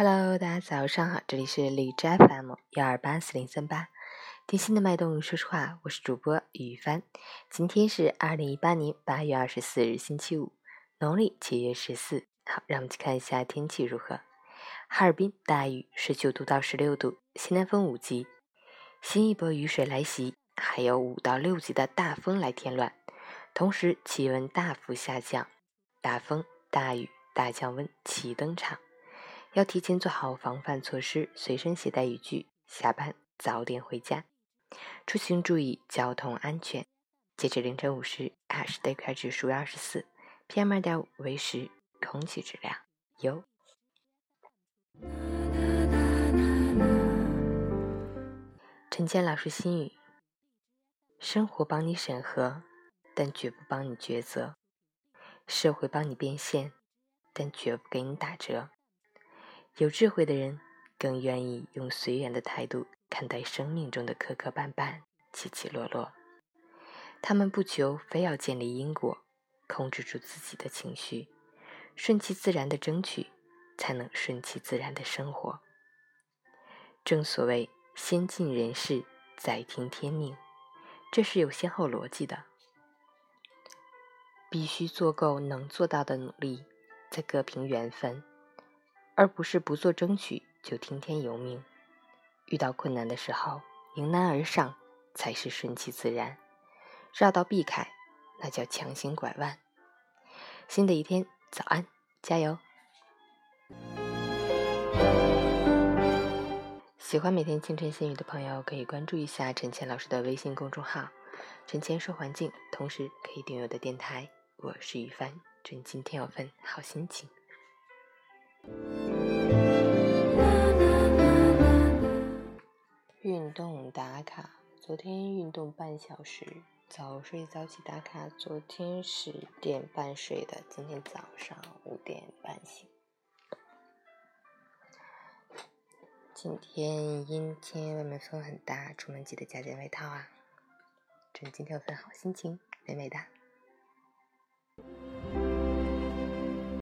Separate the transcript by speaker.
Speaker 1: Hello，大家早上好，这里是荔枝 FM 幺二八四零三八，听心的脉动，说实话，我是主播雨帆。今天是二零一八年八月二十四日，星期五，农历七月十四。好，让我们去看一下天气如何。哈尔滨大雨，十九度到十六度，西南风五级，新一波雨水来袭，还有五到六级的大风来添乱，同时气温大幅下降，大风、大雨、大降温齐登场。要提前做好防范措施，随身携带雨具，下班早点回家。出行注意交通安全。截至凌晨五时，哈市的空气指数为二十四，PM 二点五为十，空气质量优。陈坚老师心语：生活帮你审核，但绝不帮你抉择；社会帮你变现，但绝不给你打折。有智慧的人更愿意用随缘的态度看待生命中的磕磕绊绊、起起落落。他们不求非要建立因果，控制住自己的情绪，顺其自然的争取，才能顺其自然的生活。正所谓先尽人事，再听天命，这是有先后逻辑的。必须做够能做到的努力，再各凭缘分。而不是不做争取就听天由命，遇到困难的时候迎难而上才是顺其自然，绕道避开那叫强行拐弯。新的一天，早安，加油！喜欢每天清晨新语的朋友可以关注一下陈倩老师的微信公众号“陈倩说环境”，同时可以订阅我的电台。我是雨帆，祝你今天有份好心情。运动打卡，昨天运动半小时，早睡早起打卡。昨天十点半睡的，今天早上五点半醒。今天阴天，外面风很大，出门记得加件外套啊！祝你今天有份好心情，美美的。